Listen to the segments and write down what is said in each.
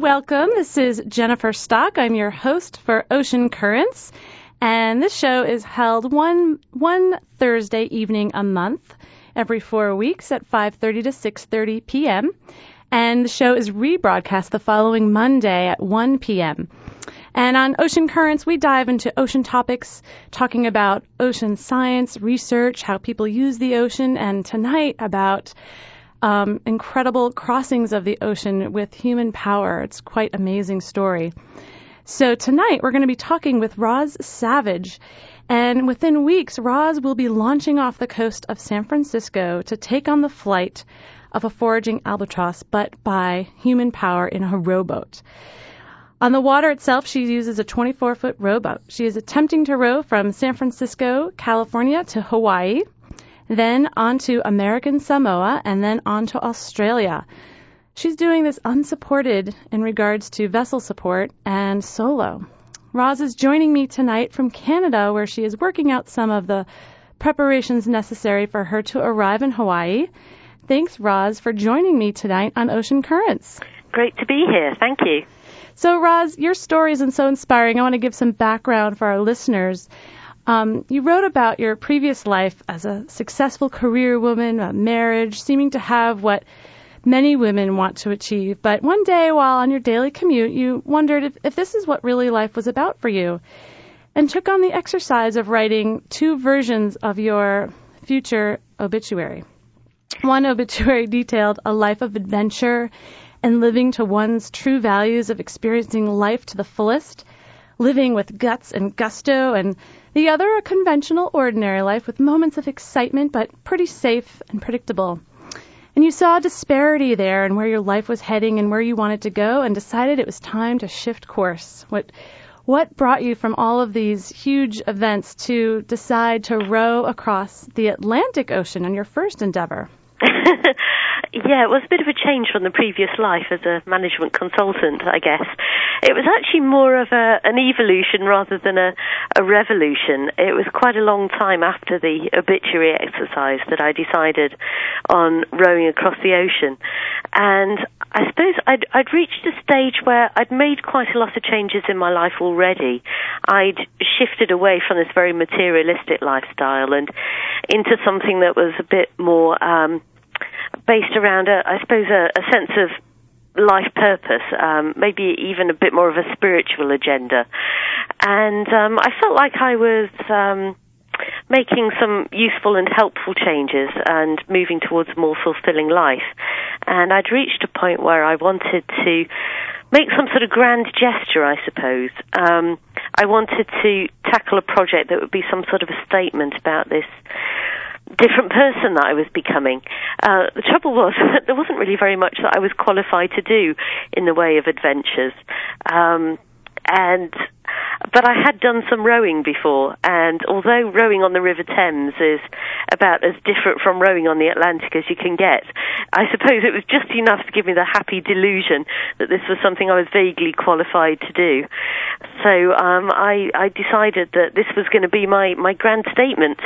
Welcome. This is Jennifer Stock. I'm your host for Ocean Currents, and this show is held one one Thursday evening a month, every four weeks at 5:30 to 6:30 p.m. And the show is rebroadcast the following Monday at 1 p.m. And on Ocean Currents, we dive into ocean topics, talking about ocean science, research, how people use the ocean, and tonight about um, incredible crossings of the ocean with human power. It's quite amazing story. So tonight we're going to be talking with Roz Savage. And within weeks, Roz will be launching off the coast of San Francisco to take on the flight of a foraging albatross, but by human power in a rowboat. On the water itself, she uses a 24 foot rowboat. She is attempting to row from San Francisco, California to Hawaii then on to American Samoa, and then on to Australia. She's doing this unsupported in regards to vessel support and solo. Roz is joining me tonight from Canada, where she is working out some of the preparations necessary for her to arrive in Hawaii. Thanks, Roz, for joining me tonight on Ocean Currents. Great to be here. Thank you. So, Roz, your story is so inspiring. I want to give some background for our listeners. Um, you wrote about your previous life as a successful career woman, a marriage, seeming to have what many women want to achieve. But one day, while on your daily commute, you wondered if, if this is what really life was about for you, and took on the exercise of writing two versions of your future obituary. One obituary detailed a life of adventure and living to one's true values of experiencing life to the fullest, living with guts and gusto and the other, a conventional, ordinary life with moments of excitement, but pretty safe and predictable. And you saw a disparity there in where your life was heading and where you wanted to go, and decided it was time to shift course. What what brought you from all of these huge events to decide to row across the Atlantic Ocean on your first endeavor? yeah, it was a bit of a change from the previous life as a management consultant, I guess. It was actually more of a, an evolution rather than a, a revolution. It was quite a long time after the obituary exercise that I decided on rowing across the ocean. And I suppose I'd, I'd reached a stage where I'd made quite a lot of changes in my life already. I'd shifted away from this very materialistic lifestyle and into something that was a bit more um, based around, a, I suppose, a, a sense of life purpose, um, maybe even a bit more of a spiritual agenda. And um, I felt like I was um, making some useful and helpful changes and moving towards a more fulfilling life. And I'd reached a point where I wanted to make some sort of grand gesture, I suppose. Um, I wanted to tackle a project that would be some sort of a statement about this different person that I was becoming. Uh, the trouble was that there wasn't really very much that I was qualified to do in the way of adventures. Um, and but I had done some rowing before, and although rowing on the River Thames is about as different from rowing on the Atlantic as you can get, I suppose it was just enough to give me the happy delusion that this was something I was vaguely qualified to do. So um, I, I decided that this was going to be my, my grand statement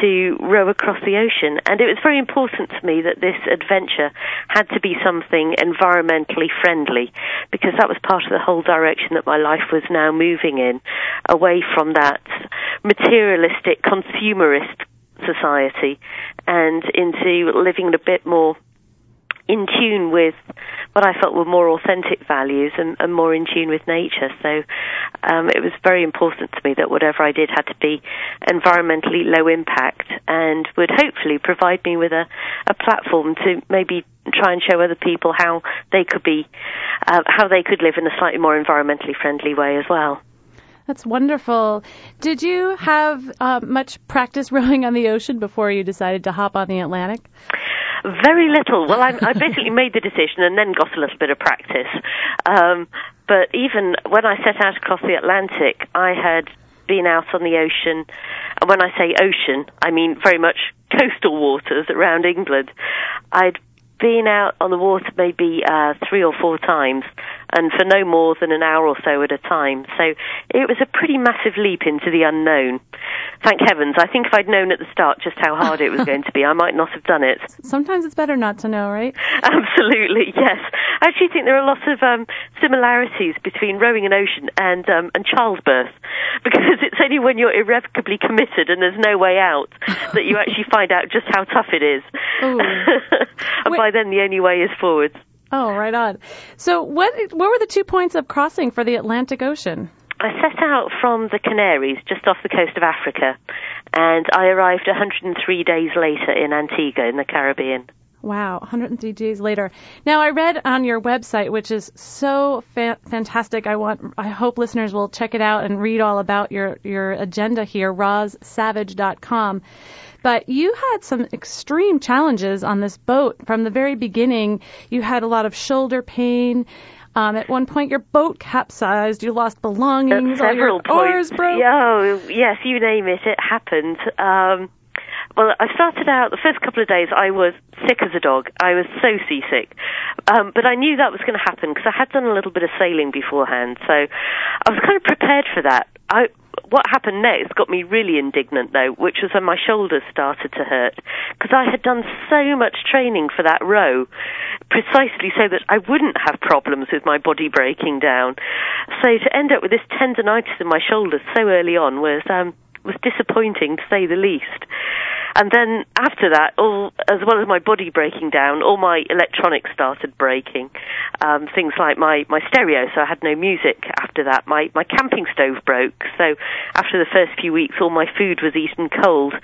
to row across the ocean, and it was very important to me that this adventure had to be something environmentally friendly, because that was part of the whole direction that my life was now moving in, away from that materialistic, consumerist society and into living a bit more in tune with what I felt were more authentic values and, and more in tune with nature. So um, it was very important to me that whatever I did had to be environmentally low impact and would hopefully provide me with a, a platform to maybe try and show other people how they could be, uh, how they could live in a slightly more environmentally friendly way as well. That's wonderful. Did you have uh, much practice rowing on the ocean before you decided to hop on the Atlantic? Very little. Well, I, I basically made the decision and then got a little bit of practice. Um, but even when I set out across the Atlantic, I had been out on the ocean. And when I say ocean, I mean very much coastal waters around England. I'd been out on the water maybe uh, three or four times and for no more than an hour or so at a time. So it was a pretty massive leap into the unknown. Thank heavens. I think if I'd known at the start just how hard it was going to be, I might not have done it. Sometimes it's better not to know, right? Absolutely, yes. I actually think there are lots of um, similarities between rowing an ocean and um, and childbirth, because it's only when you're irrevocably committed and there's no way out that you actually find out just how tough it is. and Wait. by then, the only way is forwards. Oh, right on. So, what what were the two points of crossing for the Atlantic Ocean? I set out from the Canaries, just off the coast of Africa, and I arrived 103 days later in Antigua in the Caribbean. Wow, 103 days later. Now I read on your website, which is so fa- fantastic. I want, I hope listeners will check it out and read all about your your agenda here, rozsavage.com. But you had some extreme challenges on this boat from the very beginning. You had a lot of shoulder pain. Um, at one point, your boat capsized. You lost belongings. At several all your points. oars broke. Oh, yes, you name it. It happened. Um, well, I started out the first couple of days. I was sick as a dog. I was so seasick, um, but I knew that was going to happen because I had done a little bit of sailing beforehand, so I was kind of prepared for that. I what happened next got me really indignant though, which was when my shoulders started to hurt because I had done so much training for that row precisely so that I wouldn't have problems with my body breaking down. So to end up with this tendonitis in my shoulders so early on was um was disappointing to say the least. And then after that, all as well as my body breaking down, all my electronics started breaking. Um, things like my my stereo, so I had no music after that. My my camping stove broke, so after the first few weeks, all my food was eaten cold.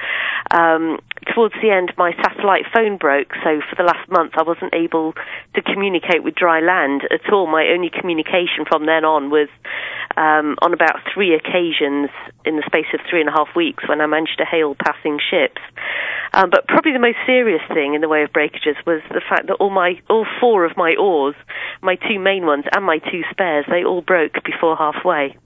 Um, towards the end, my satellite phone broke, so for the last month, I wasn't able to communicate with dry land at all. My only communication from then on was um, on about three occasions in the space of three and a half weeks when I managed to hail passing ships. Um, but probably the most serious thing in the way of breakages was the fact that all my all four of my oars, my two main ones and my two spares, they all broke before halfway.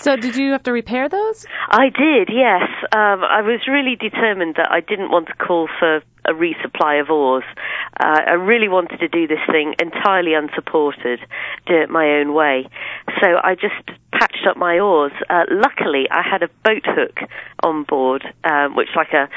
So did you have to repair those? I did, yes. Um, I was really determined that I didn't want to call for a resupply of oars. Uh, I really wanted to do this thing entirely unsupported, do it my own way. So I just patched up my oars. Uh, luckily, I had a boat hook on board, um, which like a,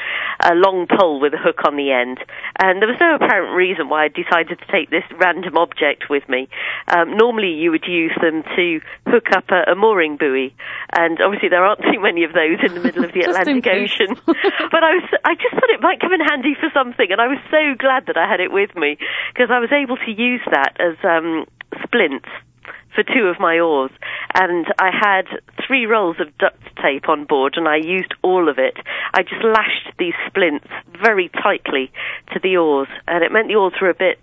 a long pole with a hook on the end. And there was no apparent reason why I decided to take this random object with me. Um, normally, you would use them to hook up a, a mooring buoy, and obviously there aren't too many of those in the middle of the Atlantic Ocean. but I was, I just thought it might come in handy for something, and I was so glad that I had it with me because I was able to use that as um, splints for two of my oars, and I had three rolls of duct tape on board, and I used all of it. I just lashed these splints very tightly to the oars, and it meant the oars were a bit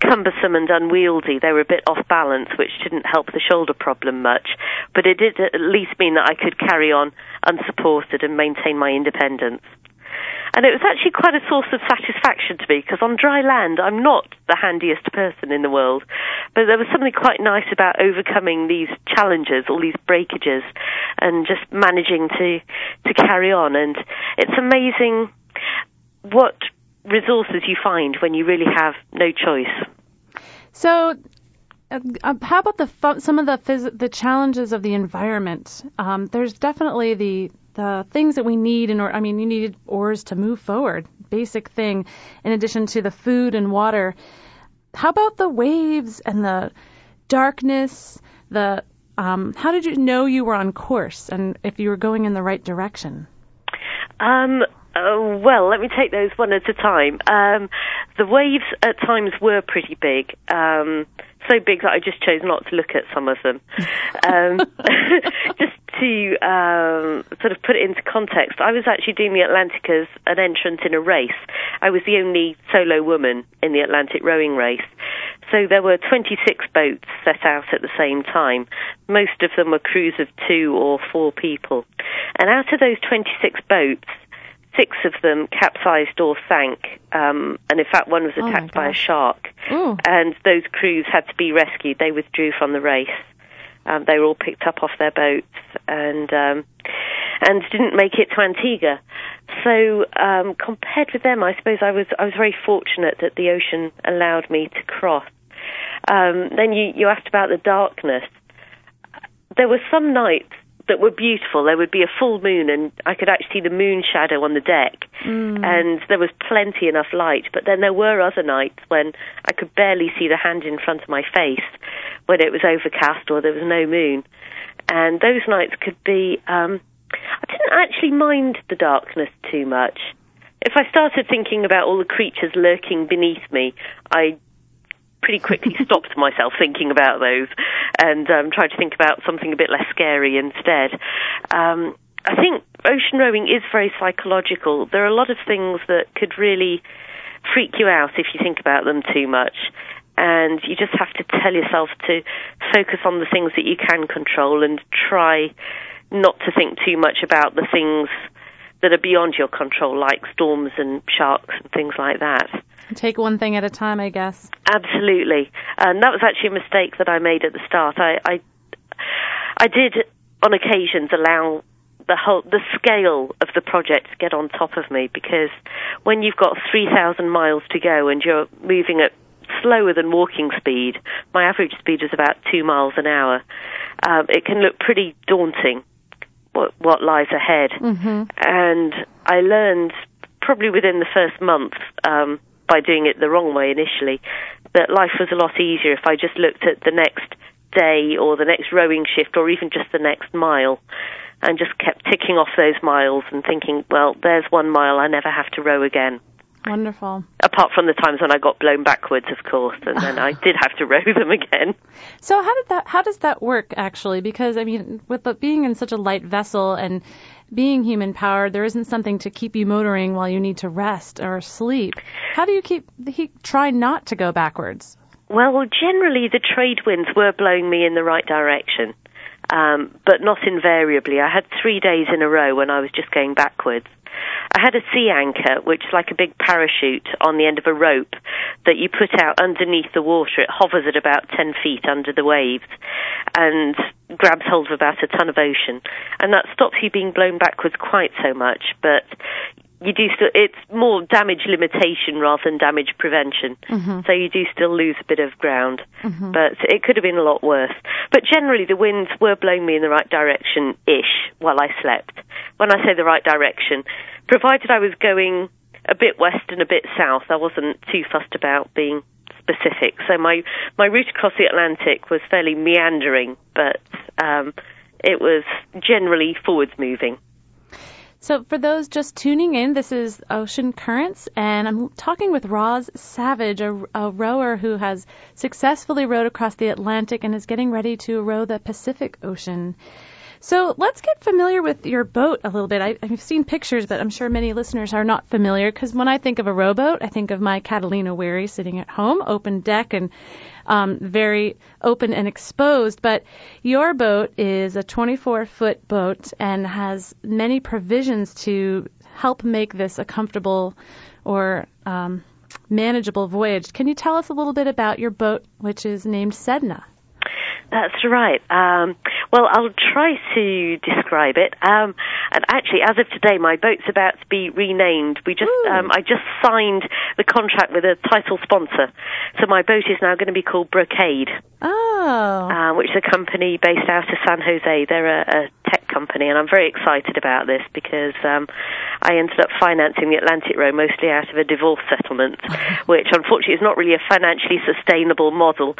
cumbersome and unwieldy. They were a bit off balance, which didn't help the shoulder problem much, but it did at least mean that I could carry on unsupported and maintain my independence. And it was actually quite a source of satisfaction to me because on dry land, I'm not the handiest person in the world. But there was something quite nice about overcoming these challenges, all these breakages, and just managing to, to carry on. And it's amazing what resources you find when you really have no choice. So, uh, uh how about the some of the phys- the challenges of the environment? Um, there's definitely the the things that we need in order. I mean, you needed oars to move forward, basic thing. In addition to the food and water, how about the waves and the darkness? The um, how did you know you were on course and if you were going in the right direction? Um, uh, well, let me take those one at a time. Um, the waves at times were pretty big. Um, so big that I just chose not to look at some of them. Um, just to um, sort of put it into context, I was actually doing the Atlantic as an entrant in a race. I was the only solo woman in the Atlantic rowing race. So there were 26 boats set out at the same time. Most of them were crews of two or four people. And out of those 26 boats, six of them capsized or sank, um, and in fact, one was oh attacked oh by a shark. Ooh. And those crews had to be rescued. They withdrew from the race. Um, they were all picked up off their boats and um, and didn't make it to Antigua. So um, compared with them, I suppose I was I was very fortunate that the ocean allowed me to cross. Um, then you, you asked about the darkness. There were some nights that were beautiful. There would be a full moon, and I could actually see the moon shadow on the deck, Mm. and there was plenty enough light. But then there were other nights when I could barely see the hand in front of my face, when it was overcast or there was no moon, and those nights could be. Um, I didn't actually mind the darkness too much. If I started thinking about all the creatures lurking beneath me, I pretty quickly stopped myself thinking about those and um, tried to think about something a bit less scary instead. Um, I think ocean rowing is very psychological. There are a lot of things that could really freak you out if you think about them too much. And you just have to tell yourself to focus on the things that you can control and try not to think too much about the things that are beyond your control, like storms and sharks and things like that. Take one thing at a time, I guess. Absolutely, and that was actually a mistake that I made at the start. I, I, I did on occasions allow the whole the scale of the project to get on top of me because when you've got three thousand miles to go and you're moving at slower than walking speed, my average speed is about two miles an hour. Um, it can look pretty daunting what what lies ahead, Mm-hmm. and I learned probably within the first month um, by doing it the wrong way initially But life was a lot easier if I just looked at the next day or the next rowing shift or even just the next mile and just kept ticking off those miles and thinking, well, there's one mile I never have to row again. Wonderful. Apart from the times when I got blown backwards, of course, and then I did have to row them again. So how did that? How does that work actually? Because I mean, with being in such a light vessel and being human powered, there isn't something to keep you motoring while you need to rest or sleep. How do you keep he, try not to go backwards? Well, generally the trade winds were blowing me in the right direction, um, but not invariably. I had three days in a row when I was just going backwards. I had a sea anchor, which is like a big parachute on the end of a rope that you put out underneath the water. It hovers at about 10 feet under the waves and grabs hold of about a ton of ocean. And that stops you being blown backwards quite so much, but you do still, it's more damage limitation rather than damage prevention. So you do still lose a bit of ground, but it could have been a lot worse. But generally the winds were blowing me in the right direction-ish while I slept. When I say the right direction, provided I was going a bit west and a bit south, I wasn't too fussed about being specific. So my, my route across the Atlantic was fairly meandering, but um, it was generally forwards moving. So, for those just tuning in, this is Ocean Currents, and I'm talking with Roz Savage, a, a, rower who has successfully rowed across the Atlantic and is getting ready to row the Pacific Ocean. So, let's get familiar with your boat a little bit. I, I've seen pictures, but I'm sure many listeners are not familiar because when I think of a rowboat, I think of my Catalina Wherry sitting at home, open deck, and um, very open and exposed. But your boat is a 24 foot boat and has many provisions to help make this a comfortable or um, manageable voyage. Can you tell us a little bit about your boat, which is named Sedna? That's right. Um, well, I'll try to describe it. Um, and actually, as of today, my boat's about to be renamed. We just, um, I just signed the contract with a title sponsor, so my boat is now going to be called Brocade. Oh. Uh, which is a company based out of San Jose. They're a, a company, and I'm very excited about this because um, I ended up financing the Atlantic Row mostly out of a divorce settlement, which unfortunately is not really a financially sustainable model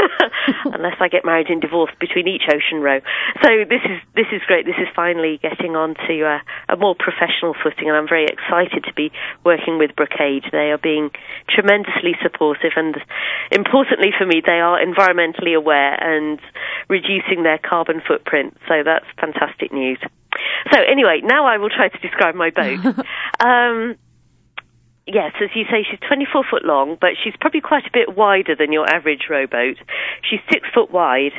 unless I get married in divorce between each ocean row. So this is this is great. This is finally getting on to uh, a more professional footing, and I'm very excited to be working with Brocade. They are being tremendously supportive, and importantly for me, they are environmentally aware and reducing their carbon footprint. So that's fantastic news. So anyway, now I will try to describe my boat. um, yes, as you say, she's 24 foot long, but she's probably quite a bit wider than your average rowboat. She's six foot wide.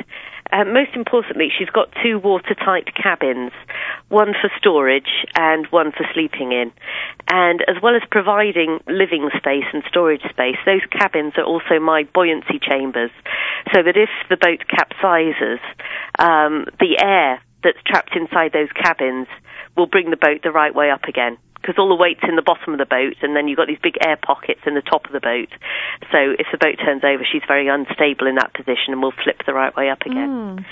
And most importantly, she's got two watertight cabins, one for storage and one for sleeping in. And as well as providing living space and storage space, those cabins are also my buoyancy chambers, so that if the boat capsizes, um, the air that's trapped inside those cabins will bring the boat the right way up again because all the weight's in the bottom of the boat, and then you've got these big air pockets in the top of the boat. So if the boat turns over, she's very unstable in that position, and will flip the right way up again. Mm.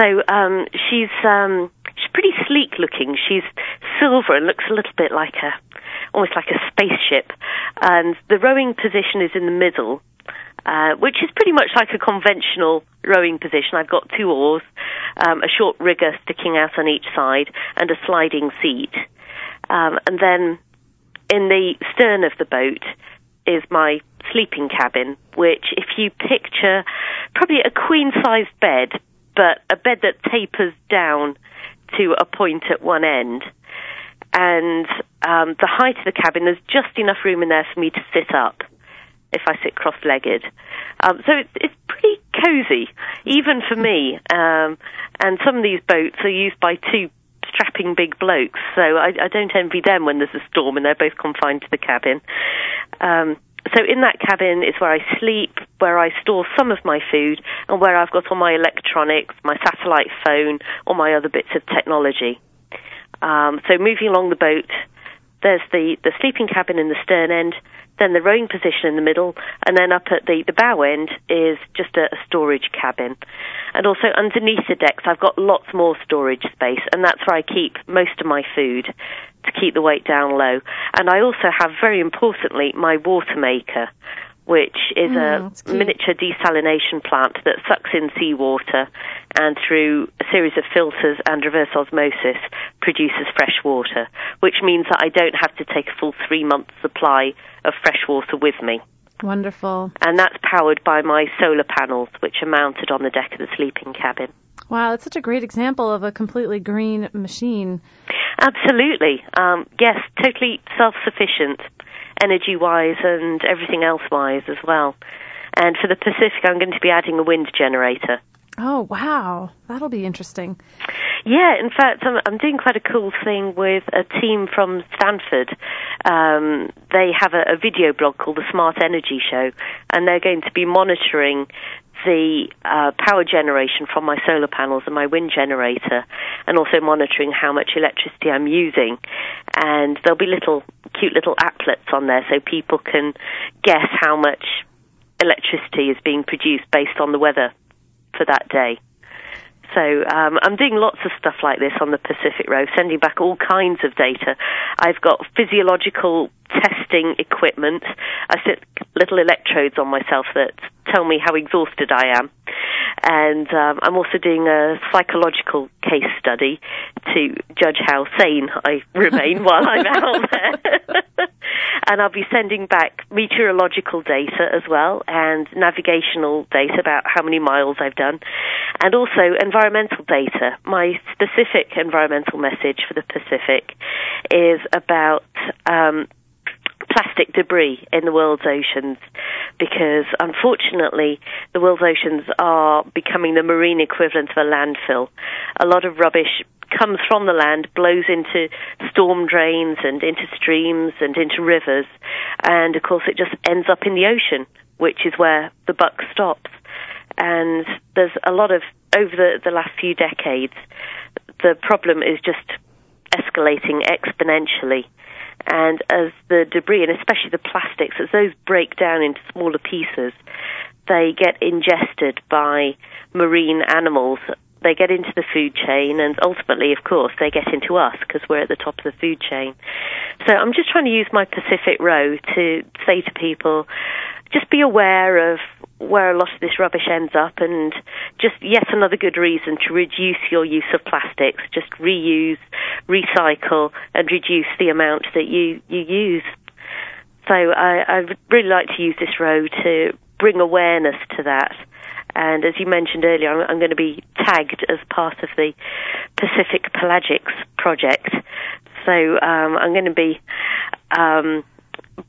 So um, she's um, she's pretty sleek looking. She's silver and looks a little bit like a almost like a spaceship. And the rowing position is in the middle, uh, which is pretty much like a conventional rowing position. I've got two oars, um, a short rigger sticking out on each side, and a sliding seat. Um, and then in the stern of the boat is my sleeping cabin, which, if you picture probably a queen sized bed, but a bed that tapers down to a point at one end. And um, the height of the cabin, there's just enough room in there for me to sit up if I sit cross-legged. Um, so it's, it's pretty cozy, even for me. Um, and some of these boats are used by two strapping big blokes, so I, I don't envy them when there's a storm and they're both confined to the cabin. Um, so in that cabin is where I sleep, where I store some of my food, and where I've got all my electronics, my satellite phone, all my other bits of technology. Um, so moving along the boat, there's the, the sleeping cabin in the stern end, then the rowing position in the middle, and then up at the, the bow end is just a, a storage cabin. And also underneath the decks, I've got lots more storage space, and that's where I keep most of my food to keep the weight down low. And I also have, very importantly, my water maker, which is Mm, a miniature desalination plant that sucks in seawater and through a series of filters and reverse osmosis produces fresh water, which means that I don't have to take a full three month supply of fresh water with me. Wonderful. And that's powered by my solar panels, which are mounted on the deck of the sleeping cabin. Wow, it's such a great example of a completely green machine. Absolutely. Um, yes, totally self sufficient, energy wise and everything else wise as well. And for the Pacific, I'm going to be adding a wind generator. Oh, wow. That'll be interesting. Yeah, in fact, I'm, I'm doing quite a cool thing with a team from Stanford. Um, they have a, a video blog called the Smart Energy Show, and they're going to be monitoring the uh, power generation from my solar panels and my wind generator, and also monitoring how much electricity I'm using. And there'll be little cute little applets on there, so people can guess how much electricity is being produced based on the weather for that day. So um, I'm doing lots of stuff like this on the Pacific Row, sending back all kinds of data. I've got physiological testing equipment. I sit little electrodes on myself that tell me how exhausted I am. And um, I'm also doing a psychological case study to judge how sane I remain while I'm out there. and I'll be sending back meteorological data as well and navigational data about how many miles I've done and also environmental data. My specific environmental message for the Pacific is about um, plastic debris in the world's oceans because unfortunately the world's oceans are becoming the marine equivalent of a landfill. A lot of rubbish comes from the land, blows into storm drains and into streams and into rivers, and of course it just ends up in the ocean, which is where the buck stops. And there's a lot of, over the, the last few decades, the problem is just escalating exponentially. And as the debris, and especially the plastics, as those break down into smaller pieces, they get ingested by marine animals. They get into the food chain, and ultimately, of course, they get into us because we're at the top of the food chain. So I'm just trying to use my Pacific Row to say to people, just be aware of where a lot of this rubbish ends up and just yet another good reason to reduce your use of plastics. Just reuse, recycle and reduce the amount that you, you use. So I, I would really like to use this row to bring awareness to that. And as you mentioned earlier, I'm, I'm going to be tagged as part of the Pacific Pelagics project. So um, I'm going to be um,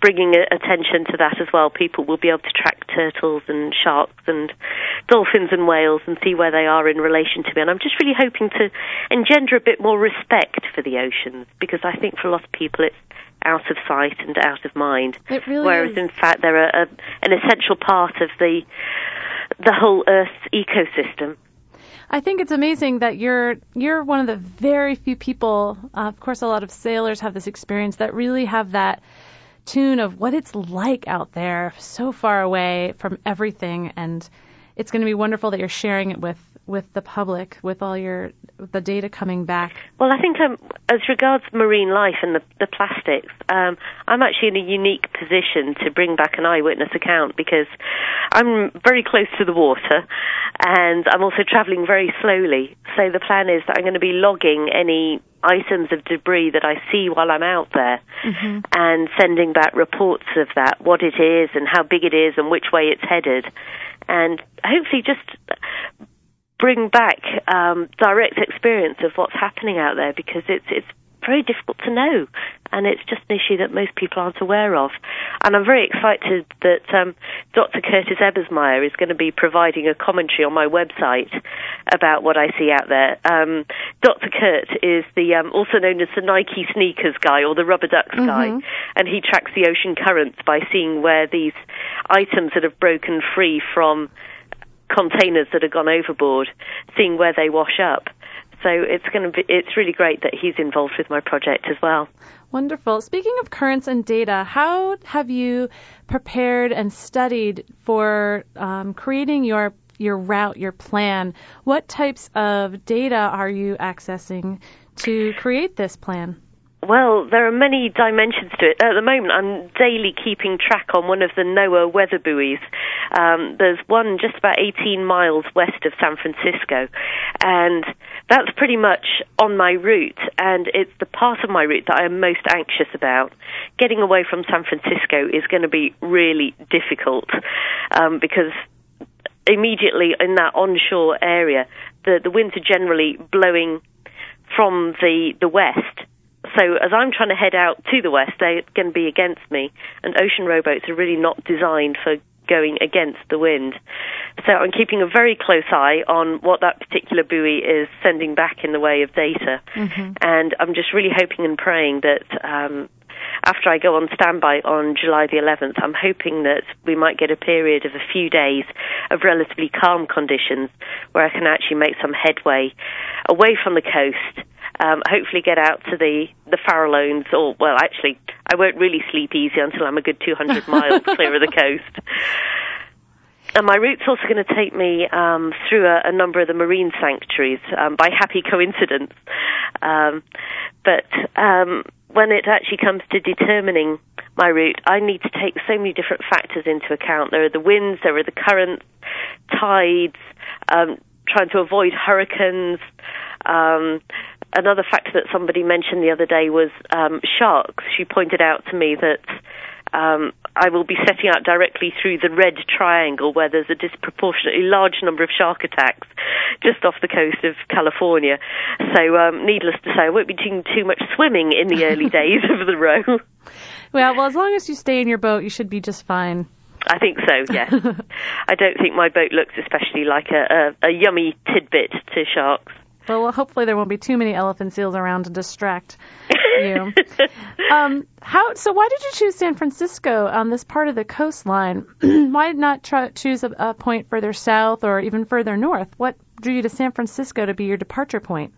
bringing attention to that as well. People will be able to track turtles and sharks and dolphins and whales and see where they are in relation to me. And I'm just really hoping to engender a bit more respect for the oceans because I think for a lot of people it's out of sight and out of mind. It really Whereas is. in fact they're a, a, an essential part of the the whole Earth's ecosystem. I think it's amazing that you're you're one of the very few people. Uh, of course, a lot of sailors have this experience that really have that tune of what it's like out there, so far away from everything, and it's going to be wonderful that you're sharing it with with the public, with all your the data coming back? Well, I think um, as regards marine life and the, the plastics, um, I'm actually in a unique position to bring back an eyewitness account because I'm very close to the water, and I'm also travelling very slowly. So the plan is that I'm going to be logging any items of debris that I see while I'm out there mm-hmm. and sending back reports of that, what it is and how big it is and which way it's headed. And hopefully just bring back um, direct experience of what's happening out there because it's it's very difficult to know, and it's just an issue that most people aren't aware of. And I'm very excited that um, Dr. Curtis Ebbesmeyer is going to be providing a commentary on my website about what I see out there. Um, Dr. Kurt is the um, also known as the Nike sneakers guy or the rubber ducks mm-hmm. guy, and he tracks the ocean currents by seeing where these items that have broken free from containers that have gone overboard, seeing where they wash up. So it's going to be it's really great that he's involved with my project as well. Wonderful. Speaking of currents and data, how have you prepared and studied for um, creating your your route, your plan? What types of data are you accessing to create this plan? Well, there are many dimensions to it. At the moment, I'm daily keeping track on one of the NOAA weather buoys. Um, there's one just about 18 miles west of San Francisco, and that's pretty much on my route, and it's the part of my route that I am most anxious about. Getting away from San Francisco is going to be really difficult um, because immediately in that onshore area, the, the winds are generally blowing from the, the west so as I'm trying to head out to the west, they're going to be against me, and ocean rowboats are really not designed for going against the wind. So I'm keeping a very close eye on what that particular buoy is sending back in the way of data, mm-hmm. and I'm just really hoping and praying that. Um, after I go on standby on July the 11th, I'm hoping that we might get a period of a few days of relatively calm conditions where I can actually make some headway away from the coast um, hopefully get out to the the Farallones, or well, actually, I won't really sleep easy until I'm a good 200 miles clear of the coast. And my route's also going to take me um, through a, a, number of the marine sanctuaries um, by happy coincidence. Um, but um, when it actually comes to determining my route, I need to take so many different factors into account. There are the winds, there are the currents, tides, um, trying to avoid hurricanes, um, another factor that somebody mentioned the other day was um, sharks. She pointed out to me that um, I will be setting out directly through the red triangle where there's a disproportionately large number of shark attacks just off the coast of California. So, um, needless to say, I won't be doing too much swimming in the early days of the row. Well, well, as long as you stay in your boat, you should be just fine. I think so, yes. I don't think my boat looks especially like a, a, a yummy tidbit to sharks. Well, hopefully there won't be too many elephant seals around to distract you. um, how? So why did you choose San Francisco on this part of the coastline? why not try, choose a, a point further south or even further north? What drew you to San Francisco to be your departure point?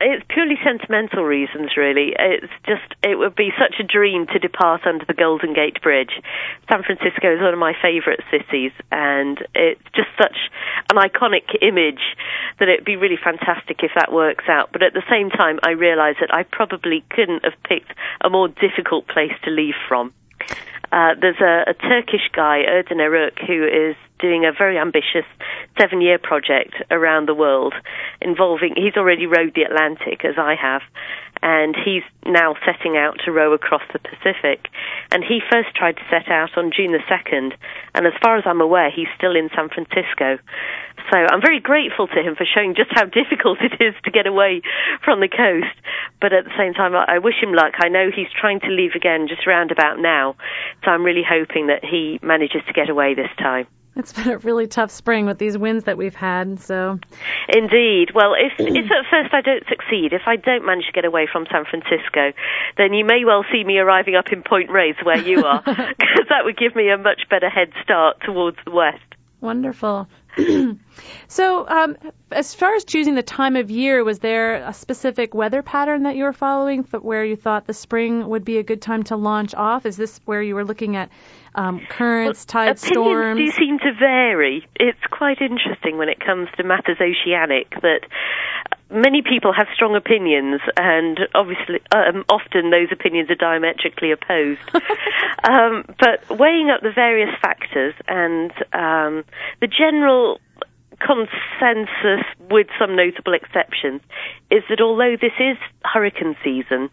It's purely sentimental reasons, really. It's just, it would be such a dream to depart under the Golden Gate Bridge. San Francisco is one of my favorite cities, and it's just such an iconic image that it'd be really fantastic if that works out. But at the same time, I realize that I probably couldn't have picked a more difficult place to leave from. Uh, there's a, a, Turkish guy, Erden Eruç, who is doing a very ambitious seven year project around the world involving, he's already rowed the Atlantic, as I have, and he's now setting out to row across the Pacific. And he first tried to set out on June the 2nd, and as far as I'm aware, he's still in San Francisco. So I'm very grateful to him for showing just how difficult it is to get away from the coast. But at the same time, I wish him luck. I know he's trying to leave again just round about now, so I'm really hoping that he manages to get away this time. It's been a really tough spring with these winds that we've had. So, indeed. Well, if hmm. if at first I don't succeed, if I don't manage to get away from San Francisco, then you may well see me arriving up in Point Reyes where you are, because that would give me a much better head start towards the west. Wonderful. so, um, as far as choosing the time of year, was there a specific weather pattern that you were following where you thought the spring would be a good time to launch off? Is this where you were looking at um, currents, well, tide, opinions storms? do seem to vary. It's quite interesting when it comes to matters oceanic that many people have strong opinions, and obviously, um, often those opinions are diametrically opposed. um, but weighing up the various factors and um, the general consensus, with some notable exceptions, is that although this is hurricane season,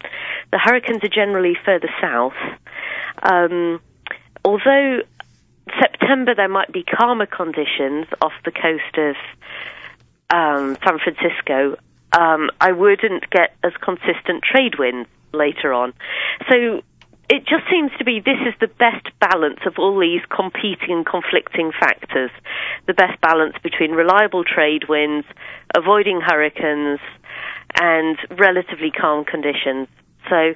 the hurricanes are generally further south. Um, although September there might be calmer conditions off the coast of um, San Francisco, um, I wouldn't get as consistent trade winds later on. So it just seems to be this is the best balance of all these competing and conflicting factors. The best balance between reliable trade winds, avoiding hurricanes, and relatively calm conditions. So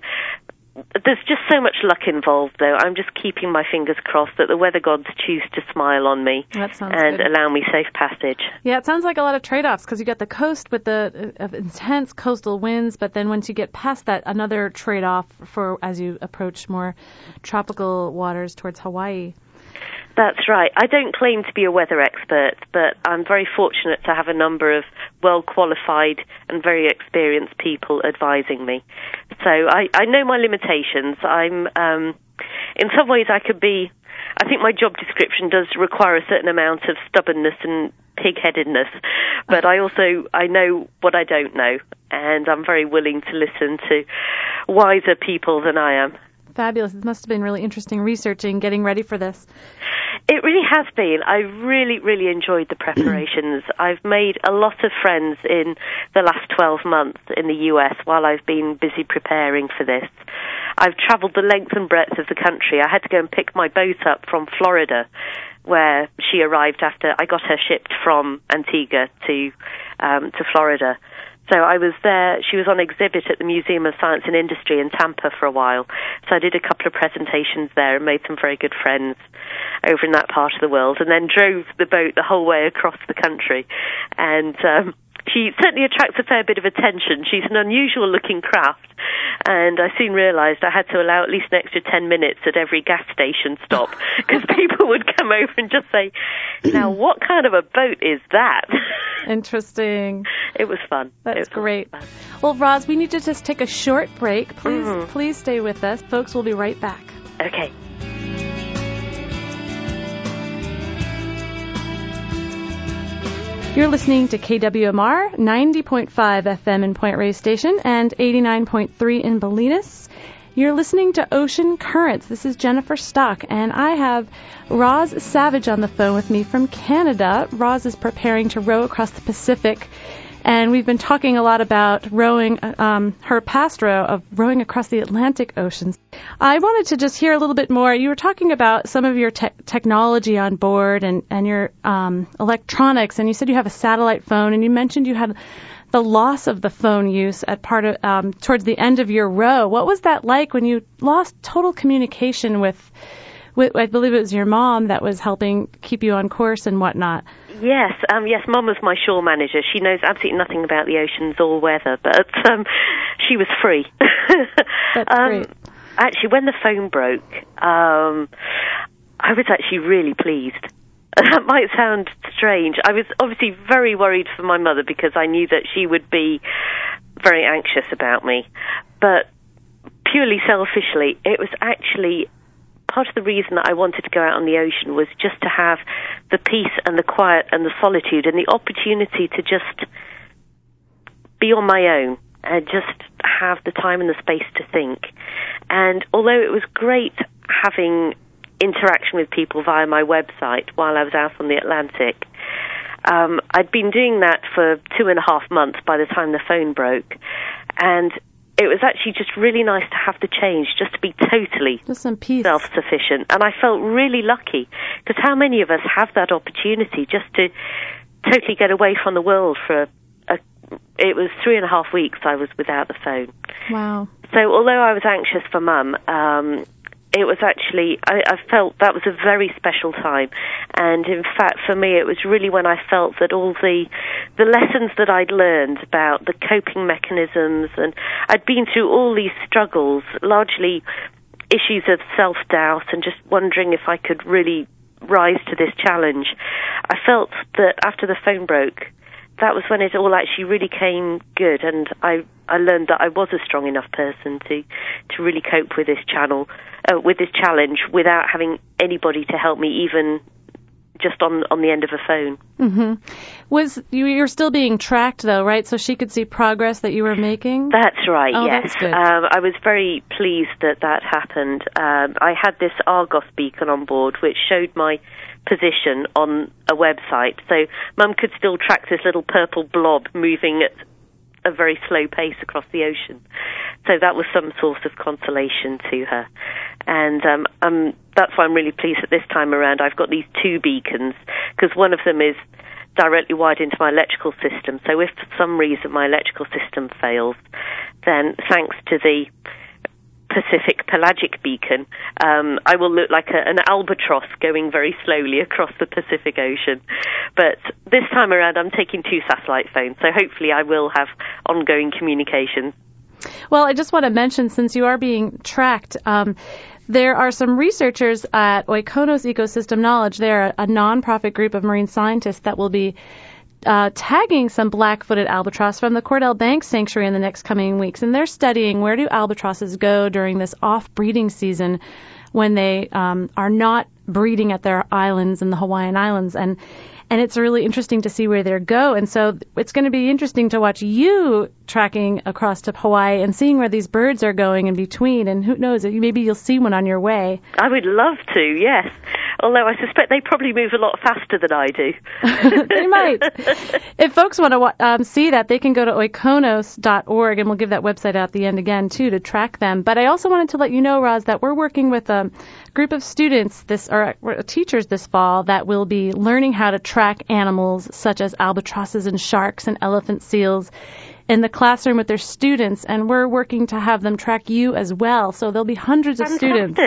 there's just so much luck involved, though. I'm just keeping my fingers crossed that the weather gods choose to smile on me and good. allow me safe passage. Yeah, it sounds like a lot of trade-offs because you got the coast with the uh, intense coastal winds, but then once you get past that, another trade-off for as you approach more tropical waters towards Hawaii. That's right. I don't claim to be a weather expert, but I'm very fortunate to have a number of well qualified and very experienced people advising me. So I, I know my limitations. I'm, um, in some ways, I could be. I think my job description does require a certain amount of stubbornness and pig-headedness, but I also I know what I don't know, and I'm very willing to listen to wiser people than I am. Fabulous. It must have been really interesting researching, getting ready for this. It really has been. I really, really enjoyed the preparations. I've made a lot of friends in the last 12 months in the US while I've been busy preparing for this. I've traveled the length and breadth of the country. I had to go and pick my boat up from Florida, where she arrived after I got her shipped from Antigua to um, to Florida. So I was there. She was on exhibit at the Museum of Science and Industry in Tampa for a while. So I did a couple of presentations there and made some very good friends over in that part of the world, and then drove the boat the whole way across the country. And um, she certainly attracts a fair bit of attention. She's an unusual looking craft, and I soon realised I had to allow at least an extra 10 minutes at every gas station stop because people would come over and just say, Now, what kind of a boat is that? Interesting. it was fun. That's was great. Fun. Well, Roz, we need to just take a short break. Please, Mhm. please stay with us. Folks, we'll be right back. Okay. You're listening to KWMR 90.5 FM in Point Reyes Station and 89.3 in Bolinas. You're listening to Ocean Currents. This is Jennifer Stock, and I have Roz Savage on the phone with me from Canada. Roz is preparing to row across the Pacific, and we've been talking a lot about rowing, um, her past row of rowing across the Atlantic Oceans. I wanted to just hear a little bit more. You were talking about some of your te- technology on board and, and your um, electronics, and you said you have a satellite phone, and you mentioned you had the loss of the phone use at part of um, towards the end of your row. What was that like when you lost total communication with, with I believe it was your mom that was helping keep you on course and whatnot. Yes, um, yes. Mum was my shore manager. She knows absolutely nothing about the oceans or weather, but um, she was free. That's um, great. Actually, when the phone broke, um, I was actually really pleased. That might sound strange. I was obviously very worried for my mother because I knew that she would be very anxious about me. But purely selfishly, it was actually part of the reason that I wanted to go out on the ocean was just to have the peace and the quiet and the solitude and the opportunity to just be on my own and just have the time and the space to think. And although it was great having interaction with people via my website while I was out on the Atlantic, um, I'd been doing that for two and a half months by the time the phone broke. And it was actually just really nice to have the change, just to be totally Just some peace. self sufficient. And I felt really lucky because how many of us have that opportunity just to totally get away from the world for a, a it was three and a half weeks I was without the phone. Wow. So although I was anxious for mum, um, it was actually I, I felt that was a very special time, and in fact for me it was really when I felt that all the the lessons that I'd learned about the coping mechanisms and I'd been through all these struggles, largely issues of self doubt and just wondering if I could really rise to this challenge. I felt that after the phone broke, that was when it all actually really came good, and I I learned that I was a strong enough person to to really cope with this channel, uh, with this challenge, without having anybody to help me, even just on on the end of a phone. Mm-hmm. Was you you're still being tracked though, right? So she could see progress that you were making. That's right. Oh, yes, that's. Um, I was very pleased that that happened. Um, I had this Argos beacon on board, which showed my position on a website, so Mum could still track this little purple blob moving at a very slow pace across the ocean. So that was some source of consolation to her. And um, um, that's why I'm really pleased that this time around I've got these two beacons, because one of them is directly wired into my electrical system. So if for some reason my electrical system fails, then thanks to the Pacific pelagic beacon, um, I will look like a, an albatross going very slowly across the Pacific Ocean. But this time around, I'm taking two satellite phones, so hopefully I will have ongoing communication. Well, I just want to mention, since you are being tracked, um, there are some researchers at Oikonos Ecosystem Knowledge. They're a, a nonprofit group of marine scientists that will be uh, tagging some black-footed albatross from the Cordell Bank Sanctuary in the next coming weeks, and they're studying where do albatrosses go during this off-breeding season when they um, are not breeding at their islands in the Hawaiian Islands, and and it's really interesting to see where they go. And so it's going to be interesting to watch you tracking across to Hawaii and seeing where these birds are going in between. And who knows, maybe you'll see one on your way. I would love to, yes. Although I suspect they probably move a lot faster than I do. they might. If folks want to um, see that, they can go to oikonos.org, and we'll give that website out at the end again too to track them. But I also wanted to let you know, Roz, that we're working with a group of students this or teachers this fall that will be learning how to track animals such as albatrosses and sharks and elephant seals in the classroom with their students, and we're working to have them track you as well. So there'll be hundreds of students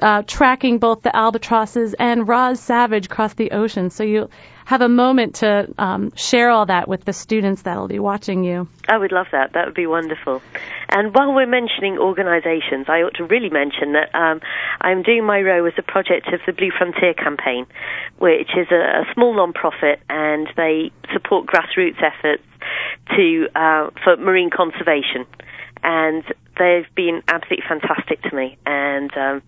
uh, tracking both the albatrosses and Roz Savage across the ocean. So you have a moment to um, share all that with the students that'll be watching you. I would love that. That would be wonderful. And while we're mentioning organisations, I ought to really mention that um, I'm doing my row as a project of the Blue Frontier Campaign, which is a, a small non-profit, and they support grassroots efforts to uh, for marine conservation. And they've been absolutely fantastic to me, and um,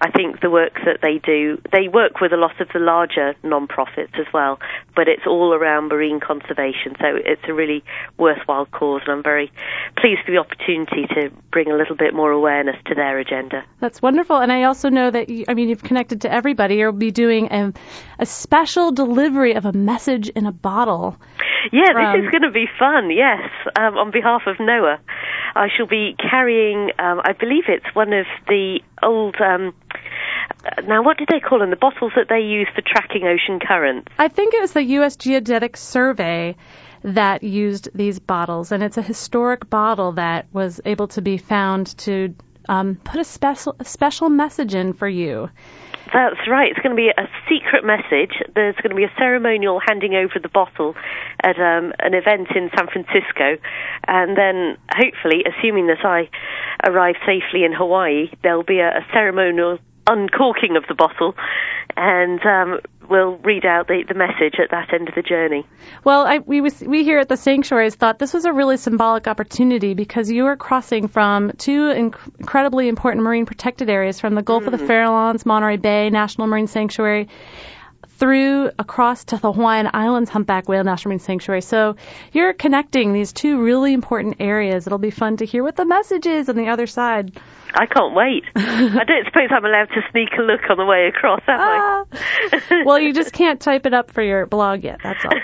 I think the work that they do, they work with a lot of the larger non-profits as well, but it's all around marine conservation, so it's a really worthwhile cause, and I'm very pleased for the opportunity to bring a little bit more awareness to their agenda. That's wonderful. And I also know that, you, I mean, you've connected to everybody. You'll be doing a, a special delivery of a message in a bottle. Yeah, From- this is going to be fun. Yes, um, on behalf of NOAA, I shall be carrying. Um, I believe it's one of the old. Um, now, what did they call them? The bottles that they use for tracking ocean currents. I think it was the U.S. Geodetic Survey that used these bottles, and it's a historic bottle that was able to be found to um, put a special a special message in for you. That's right. It's going to be a secret message. There's going to be a ceremonial handing over the bottle at um, an event in San Francisco, and then hopefully, assuming that I arrive safely in Hawaii, there'll be a, a ceremonial uncorking of the bottle, and um, we'll read out the, the message at that end of the journey. Well, I, we was, we here at the sanctuaries thought this was a really symbolic opportunity because you are crossing from two inc- incredibly important marine protected areas from the Gulf of the mm. Farallones, Monterey Bay National Marine Sanctuary, through across to the Hawaiian Islands Humpback Whale National Marine Sanctuary. So you're connecting these two really important areas. It'll be fun to hear what the message is on the other side. I can't wait. I don't suppose I'm allowed to sneak a look on the way across, am Ah. I? well, you just can't type it up for your blog yet. That's all.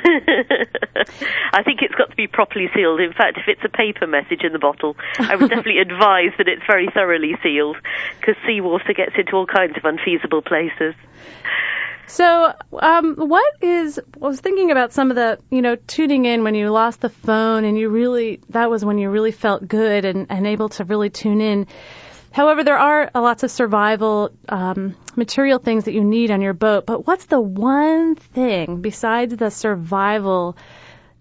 I think it's got to be properly sealed. In fact, if it's a paper message in the bottle, I would definitely advise that it's very thoroughly sealed because seawater gets into all kinds of unfeasible places. So, um, what is? I was thinking about some of the, you know, tuning in when you lost the phone, and you really that was when you really felt good and and able to really tune in. However, there are lots of survival um, material things that you need on your boat. But what's the one thing besides the survival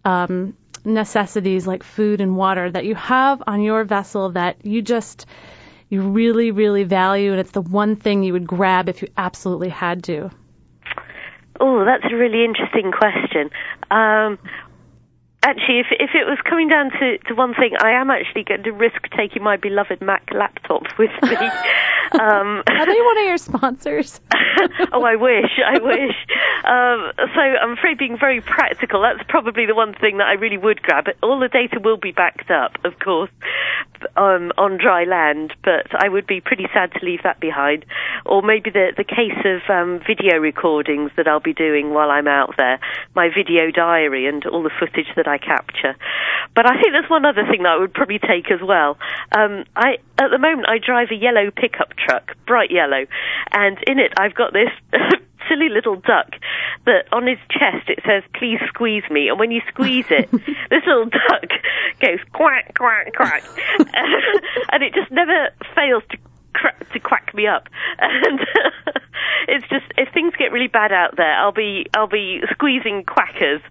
um, necessities like food and water that you have on your vessel that you just you really, really value, and it's the one thing you would grab if you absolutely had to? Oh, that's a really interesting question. Um, Actually, if if it was coming down to, to one thing, I am actually going to risk taking my beloved Mac laptop with me. um, Are they one of your sponsors? oh, I wish, I wish. Um, so I'm afraid being very practical, that's probably the one thing that I really would grab. All the data will be backed up, of course, um, on dry land, but I would be pretty sad to leave that behind. Or maybe the the case of um, video recordings that I'll be doing while I'm out there, my video diary and all the footage that I capture. But I think there's one other thing that I would probably take as well. Um, I at the moment I drive a yellow pickup truck, bright yellow, and in it I've got this. silly little duck that on his chest it says please squeeze me and when you squeeze it this little duck goes quack quack quack and it just never fails to to quack me up. And it's just if things get really bad out there, I'll be I'll be squeezing quackers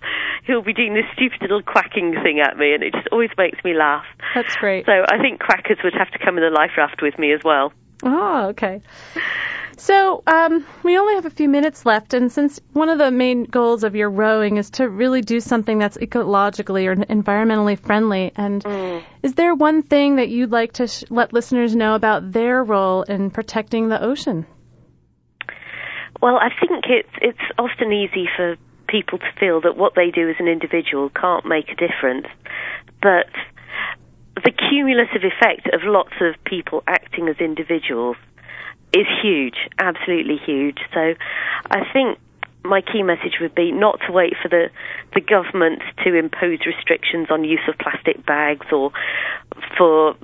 who'll be doing this stupid little quacking thing at me, and it just always makes me laugh. That's great. So I think quackers would have to come in the life raft with me as well. Oh, okay. So um, we only have a few minutes left, and since one of the main goals of your rowing is to really do something that's ecologically or environmentally friendly, and mm. is there one thing that you'd like to sh- let listeners know about their role in protecting the ocean? Well, I think it's it's often easy for people to feel that what they do as an individual can't make a difference, but the cumulative effect of lots of people acting as individuals is huge, absolutely huge. So I think my key message would be not to wait for the, the government to impose restrictions on use of plastic bags or for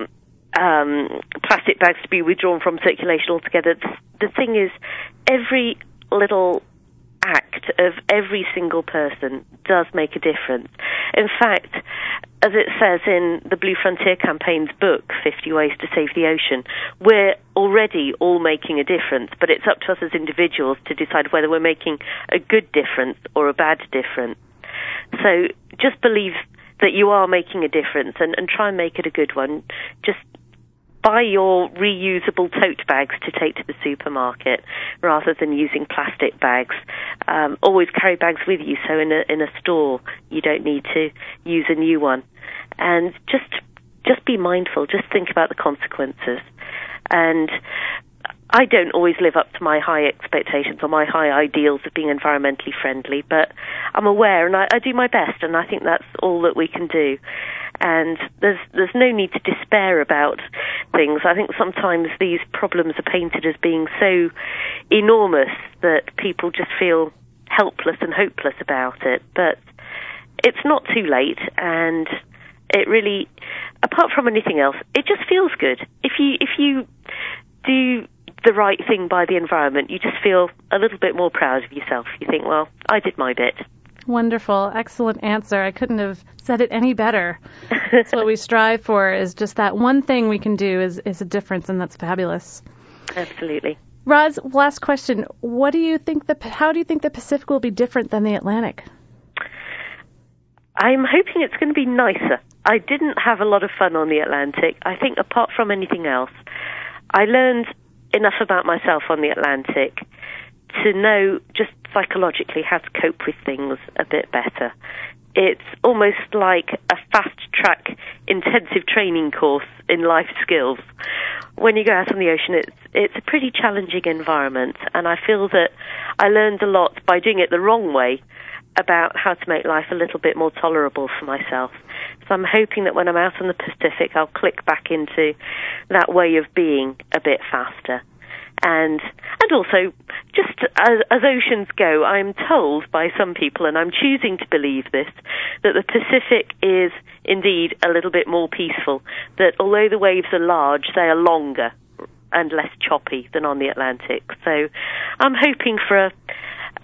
um, plastic bags to be withdrawn from circulation altogether. The thing is, every little act of every single person does make a difference. In fact, as it says in the Blue Frontier Campaign's book, 50 Ways to Save the Ocean, we're already all making a difference, but it's up to us as individuals to decide whether we're making a good difference or a bad difference. So just believe that you are making a difference and, and try and make it a good one. Just buy your reusable tote bags to take to the supermarket rather than using plastic bags. Um, always carry bags with you, so in a in a store you don't need to use a new one. And just just be mindful. Just think about the consequences. And I don't always live up to my high expectations or my high ideals of being environmentally friendly, but I'm aware and I, I do my best, and I think that's all that we can do and there's there's no need to despair about things. I think sometimes these problems are painted as being so enormous that people just feel helpless and hopeless about it. But it's not too late, and it really, apart from anything else, it just feels good. If you if you do the right thing by the environment, you just feel a little bit more proud of yourself. You think, well, I did my bit. Wonderful. Excellent answer. I couldn't have said it any better. that's what we strive for is just that one thing we can do is, is a difference, and that's fabulous. Absolutely. Roz, last question. What do you think the how do you think the Pacific will be different than the Atlantic? I'm hoping it's going to be nicer. I didn't have a lot of fun on the Atlantic. I think apart from anything else, I learned enough about myself on the Atlantic to know just psychologically how to cope with things a bit better. It's almost like a fast track intensive training course in life skills. When you go out on the ocean, it's it's a pretty challenging environment, and I feel that I learned a lot by doing it the wrong way about how to make life a little bit more tolerable for myself. So I'm hoping that when I'm out on the Pacific, I'll click back into that way of being a bit faster and and also just as, as oceans go, I'm told by some people, and I'm choosing to believe this, that the Pacific is indeed a little bit more peaceful. That although the waves are large, they are longer and less choppy than on the Atlantic. So I'm hoping for a,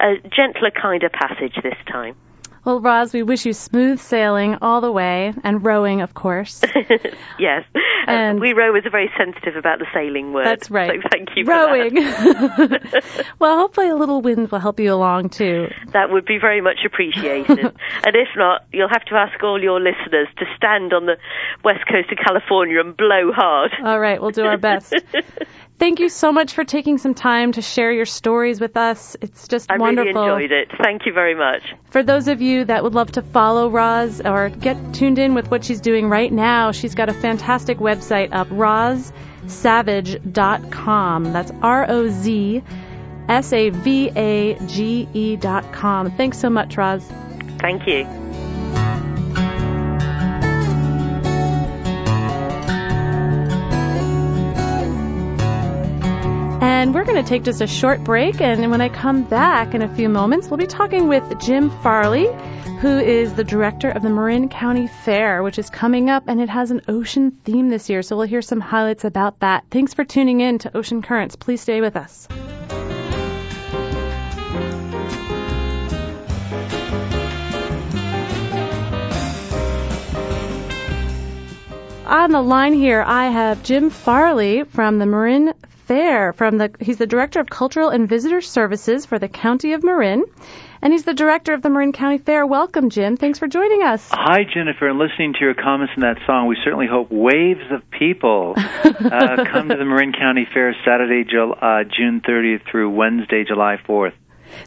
a gentler, kinder passage this time. Well, Roz, we wish you smooth sailing all the way and rowing, of course. yes. Uh, and we row is very sensitive about the sailing word. That's right. So thank you rowing. well, hopefully a little wind will help you along too. That would be very much appreciated. and if not, you'll have to ask all your listeners to stand on the west coast of California and blow hard. All right, we'll do our best. Thank you so much for taking some time to share your stories with us. It's just I wonderful. I really enjoyed it. Thank you very much. For those of you that would love to follow Roz or get tuned in with what she's doing right now, she's got a fantastic website up, rozsavage.com. That's R O Z S A V A G E.com. Thanks so much, Roz. Thank you. And we're going to take just a short break. And when I come back in a few moments, we'll be talking with Jim Farley, who is the director of the Marin County Fair, which is coming up and it has an ocean theme this year. So we'll hear some highlights about that. Thanks for tuning in to Ocean Currents. Please stay with us. On the line here, I have Jim Farley from the Marin Fair from the he's the director of cultural and visitor services for the county of Marin and he's the director of the Marin County Fair. Welcome, Jim. Thanks for joining us. Hi, Jennifer. And listening to your comments in that song, we certainly hope waves of people uh, come to the Marin County Fair Saturday, uh, June 30th through Wednesday, July 4th.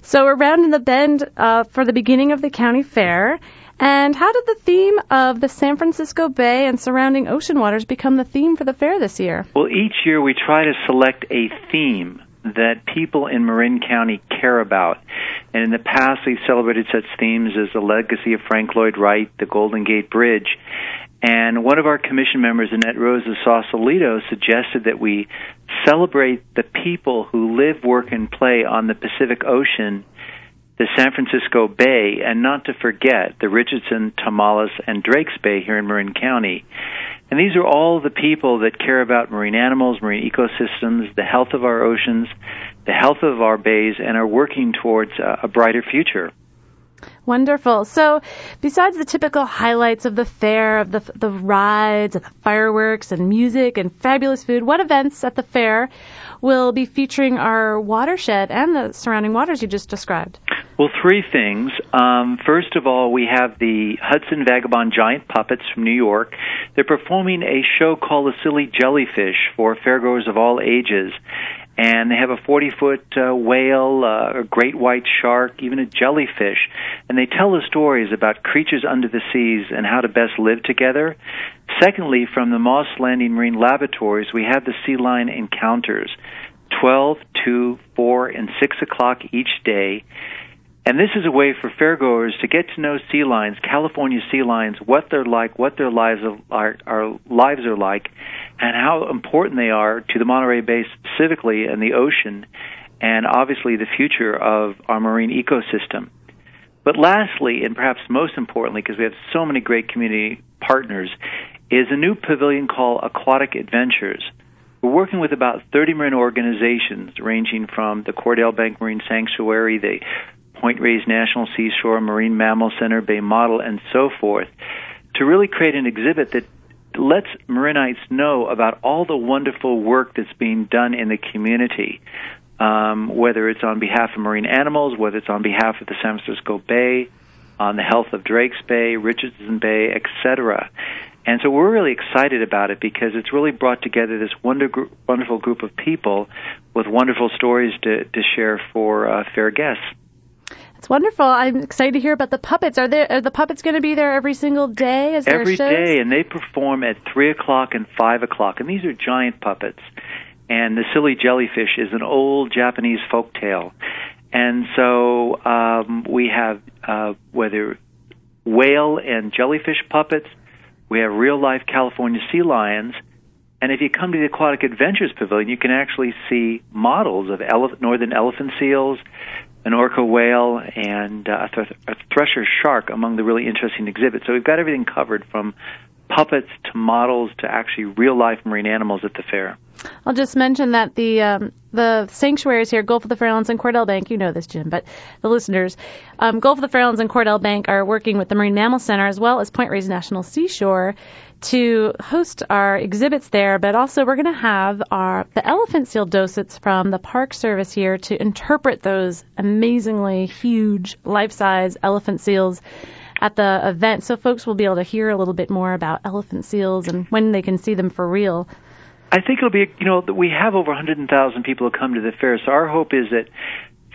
So we're rounding the bend uh, for the beginning of the county fair. And how did the theme of the San Francisco Bay and surrounding ocean waters become the theme for the fair this year? Well, each year we try to select a theme that people in Marin County care about. And in the past, we've celebrated such themes as the legacy of Frank Lloyd Wright, the Golden Gate Bridge. And one of our commission members, Annette Rosa Sausalito, suggested that we celebrate the people who live, work, and play on the Pacific Ocean the San Francisco Bay, and not to forget the Richardson, Tomales, and Drakes Bay here in Marin County. And these are all the people that care about marine animals, marine ecosystems, the health of our oceans, the health of our bays, and are working towards a, a brighter future. Wonderful. So, besides the typical highlights of the fair, of the the rides, and the fireworks, and music, and fabulous food, what events at the fair will be featuring our watershed and the surrounding waters you just described? Well, three things. Um, first of all, we have the Hudson Vagabond Giant Puppets from New York. They're performing a show called The Silly Jellyfish for fairgoers of all ages. And they have a 40 foot uh, whale, uh, a great white shark, even a jellyfish. And they tell the stories about creatures under the seas and how to best live together. Secondly, from the Moss Landing Marine Laboratories, we have the Sea Lion Encounters, 12, 2, 4, and 6 o'clock each day. And this is a way for fairgoers to get to know sea lions, California sea lions, what they're like, what their lives are, lives are like, and how important they are to the Monterey Bay specifically and the ocean, and obviously the future of our marine ecosystem. But lastly, and perhaps most importantly, because we have so many great community partners, is a new pavilion called Aquatic Adventures. We're working with about 30 marine organizations, ranging from the Cordell Bank Marine Sanctuary, the Point Reyes National Seashore, Marine Mammal Center, Bay Model, and so forth, to really create an exhibit that lets Marinites know about all the wonderful work that's being done in the community, um, whether it's on behalf of marine animals, whether it's on behalf of the San Francisco Bay, on the health of Drake's Bay, Richardson Bay, etc. And so we're really excited about it because it's really brought together this wonder, wonderful group of people with wonderful stories to, to share for uh, fair guests. It's wonderful. I'm excited to hear about the puppets. Are there are the puppets going to be there every single day? Is every shows? day, and they perform at three o'clock and five o'clock. And these are giant puppets. And the silly jellyfish is an old Japanese folk tale. And so um, we have uh, whether whale and jellyfish puppets, we have real life California sea lions, and if you come to the Aquatic Adventures Pavilion, you can actually see models of ele- northern elephant seals, an orca whale, and uh, a, th- a thresher shark among the really interesting exhibits. So we've got everything covered from puppets to models to actually real life marine animals at the fair. I'll just mention that the um, the sanctuaries here, Gulf of the Farallones and Cordell Bank, you know this, Jim, but the listeners, um, Gulf of the Farallones and Cordell Bank are working with the Marine Mammal Center as well as Point Reyes National Seashore to host our exhibits there, but also we're going to have our the elephant seal docents from the Park Service here to interpret those amazingly huge life-size elephant seals at the event, so folks will be able to hear a little bit more about elephant seals and when they can see them for real. I think it'll be, you know, we have over 100,000 people who come to the fair, so our hope is that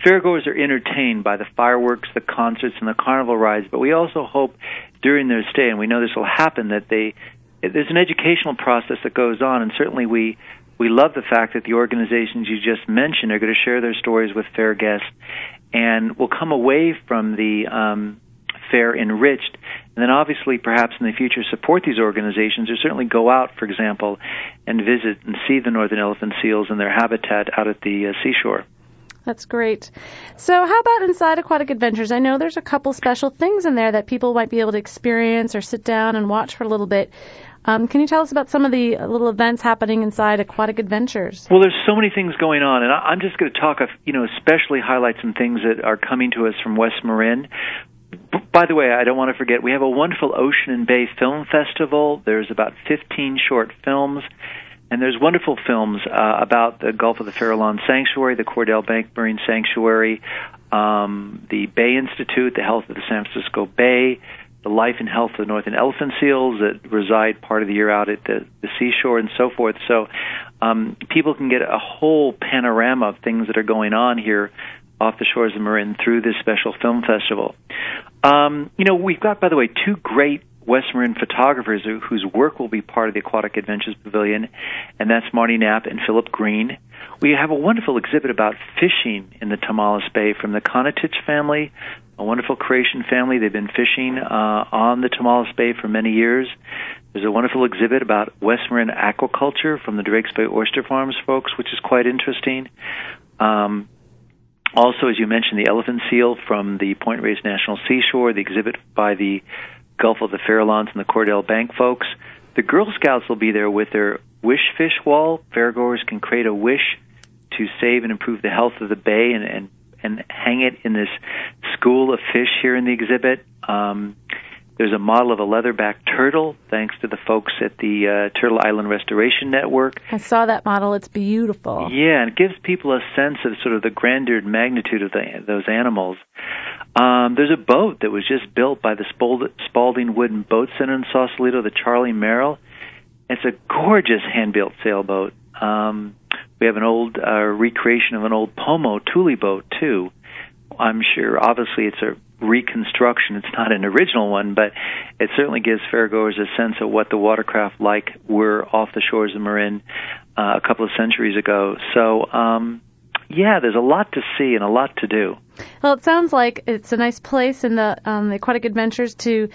fairgoers are entertained by the fireworks, the concerts, and the carnival rides, but we also hope during their stay, and we know this will happen, that they there's an educational process that goes on, and certainly we we love the fact that the organizations you just mentioned are going to share their stories with fair guests, and will come away from the um, fair enriched, and then obviously perhaps in the future support these organizations or certainly go out, for example, and visit and see the northern elephant seals and their habitat out at the uh, seashore. That's great. So, how about Inside Aquatic Adventures? I know there's a couple special things in there that people might be able to experience or sit down and watch for a little bit. Um, can you tell us about some of the little events happening inside Aquatic Adventures? Well, there's so many things going on, and I'm just going to talk, of, you know, especially highlight some things that are coming to us from West Marin. By the way, I don't want to forget, we have a wonderful Ocean and Bay Film Festival. There's about 15 short films, and there's wonderful films uh, about the Gulf of the Farallon Sanctuary, the Cordell Bank Marine Sanctuary, um, the Bay Institute, the health of the San Francisco Bay, the life and health of the northern elephant seals that reside part of the year out at the, the seashore and so forth. So um, people can get a whole panorama of things that are going on here off the shores of Marin through this special film festival. Um, you know, we've got, by the way, two great West Marin photographers who, whose work will be part of the Aquatic Adventures Pavilion, and that's Marty Knapp and Philip Green. We have a wonderful exhibit about fishing in the Tomales Bay from the Konatich family, a wonderful Croatian family. They've been fishing uh, on the Tomales Bay for many years. There's a wonderful exhibit about West Marin aquaculture from the Drakes Bay Oyster Farms folks, which is quite interesting. Um, also, as you mentioned, the elephant seal from the Point Reyes National Seashore, the exhibit by the Gulf of the Farallones and the Cordell Bank folks. The Girl Scouts will be there with their wish fish wall. Fairgoers can create a wish to save and improve the health of the bay and, and, and hang it in this school of fish here in the exhibit. Um, there's a model of a leatherback turtle, thanks to the folks at the uh, Turtle Island Restoration Network. I saw that model. It's beautiful. Yeah, and it gives people a sense of sort of the grandeur and magnitude of the, those animals. Um, there's a boat that was just built by the Spalding Wooden Boat Center in Sausalito, the Charlie Merrill. It's a gorgeous hand-built sailboat. Um, we have an old uh, recreation of an old Pomo tule boat too. I'm sure, obviously, it's a reconstruction. It's not an original one, but it certainly gives fairgoers a sense of what the watercraft like were off the shores of Marin uh, a couple of centuries ago. So, um, yeah, there's a lot to see and a lot to do. Well, it sounds like it's a nice place in the, um, the aquatic adventures to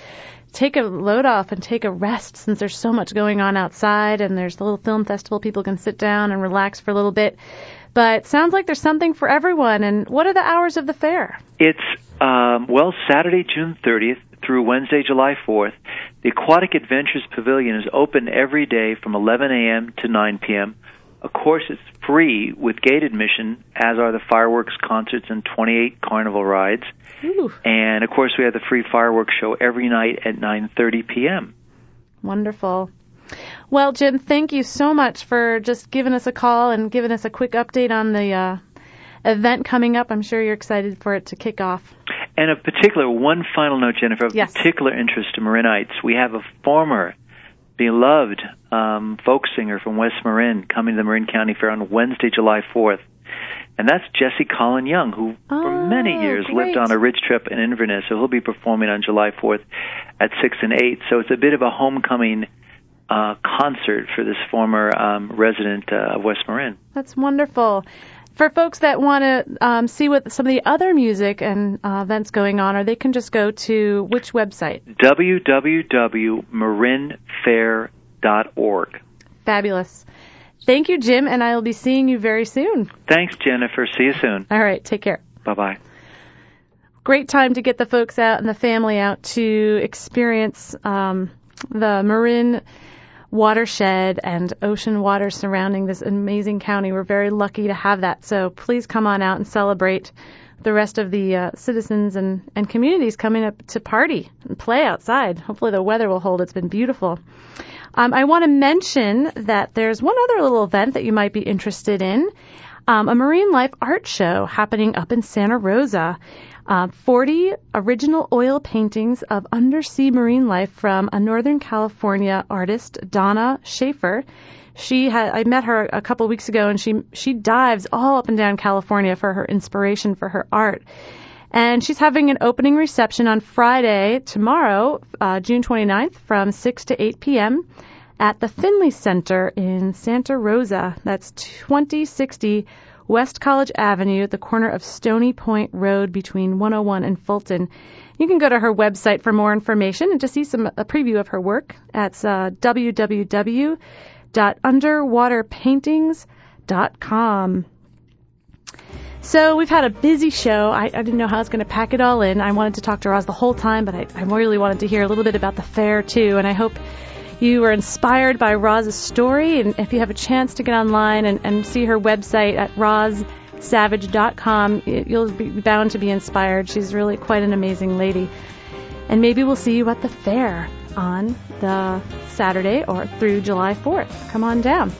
take a load off and take a rest since there's so much going on outside and there's the little film festival people can sit down and relax for a little bit but sounds like there's something for everyone. And what are the hours of the fair? It's um, well Saturday, June 30th through Wednesday, July 4th. The Aquatic Adventures Pavilion is open every day from 11 a.m. to 9 p.m. Of course, it's free with gate admission, as are the fireworks, concerts, and 28 carnival rides. Ooh. And of course, we have the free fireworks show every night at 9:30 p.m. Wonderful. Well, Jim, thank you so much for just giving us a call and giving us a quick update on the uh, event coming up. I'm sure you're excited for it to kick off. And of particular, one final note, Jennifer, of yes. particular interest to Marinites, we have a former beloved um, folk singer from West Marin coming to the Marin County Fair on Wednesday, July 4th. And that's Jesse Colin Young, who oh, for many years great. lived on a ridge trip in Inverness. So he'll be performing on July 4th at 6 and 8. So it's a bit of a homecoming uh, concert for this former um, resident uh, of West Marin. That's wonderful. For folks that want to um, see what some of the other music and uh, events going on, or they can just go to which website? www.marinfair.org. Fabulous. Thank you, Jim, and I will be seeing you very soon. Thanks, Jennifer. See you soon. All right, take care. Bye bye. Great time to get the folks out and the family out to experience um, the Marin watershed and ocean water surrounding this amazing county. We're very lucky to have that. So please come on out and celebrate the rest of the uh, citizens and, and communities coming up to party and play outside. Hopefully the weather will hold. It's been beautiful. Um, I want to mention that there's one other little event that you might be interested in. Um, a marine life art show happening up in Santa Rosa. Uh, 40 original oil paintings of undersea marine life from a Northern California artist, Donna Schaefer. She had I met her a couple weeks ago, and she she dives all up and down California for her inspiration for her art. And she's having an opening reception on Friday, tomorrow, uh, June 29th, from 6 to 8 p.m. at the Finley Center in Santa Rosa. That's 2060 West College Avenue at the corner of Stony Point Road between 101 and Fulton. You can go to her website for more information and to see some a preview of her work. That's uh, www.underwaterpaintings.com. So we've had a busy show. I, I didn't know how I was going to pack it all in. I wanted to talk to Roz the whole time, but I, I really wanted to hear a little bit about the fair too. And I hope you were inspired by Roz's story. And if you have a chance to get online and, and see her website at rozsavage.com, you'll be bound to be inspired. She's really quite an amazing lady. And maybe we'll see you at the fair on the Saturday or through July 4th. Come on down.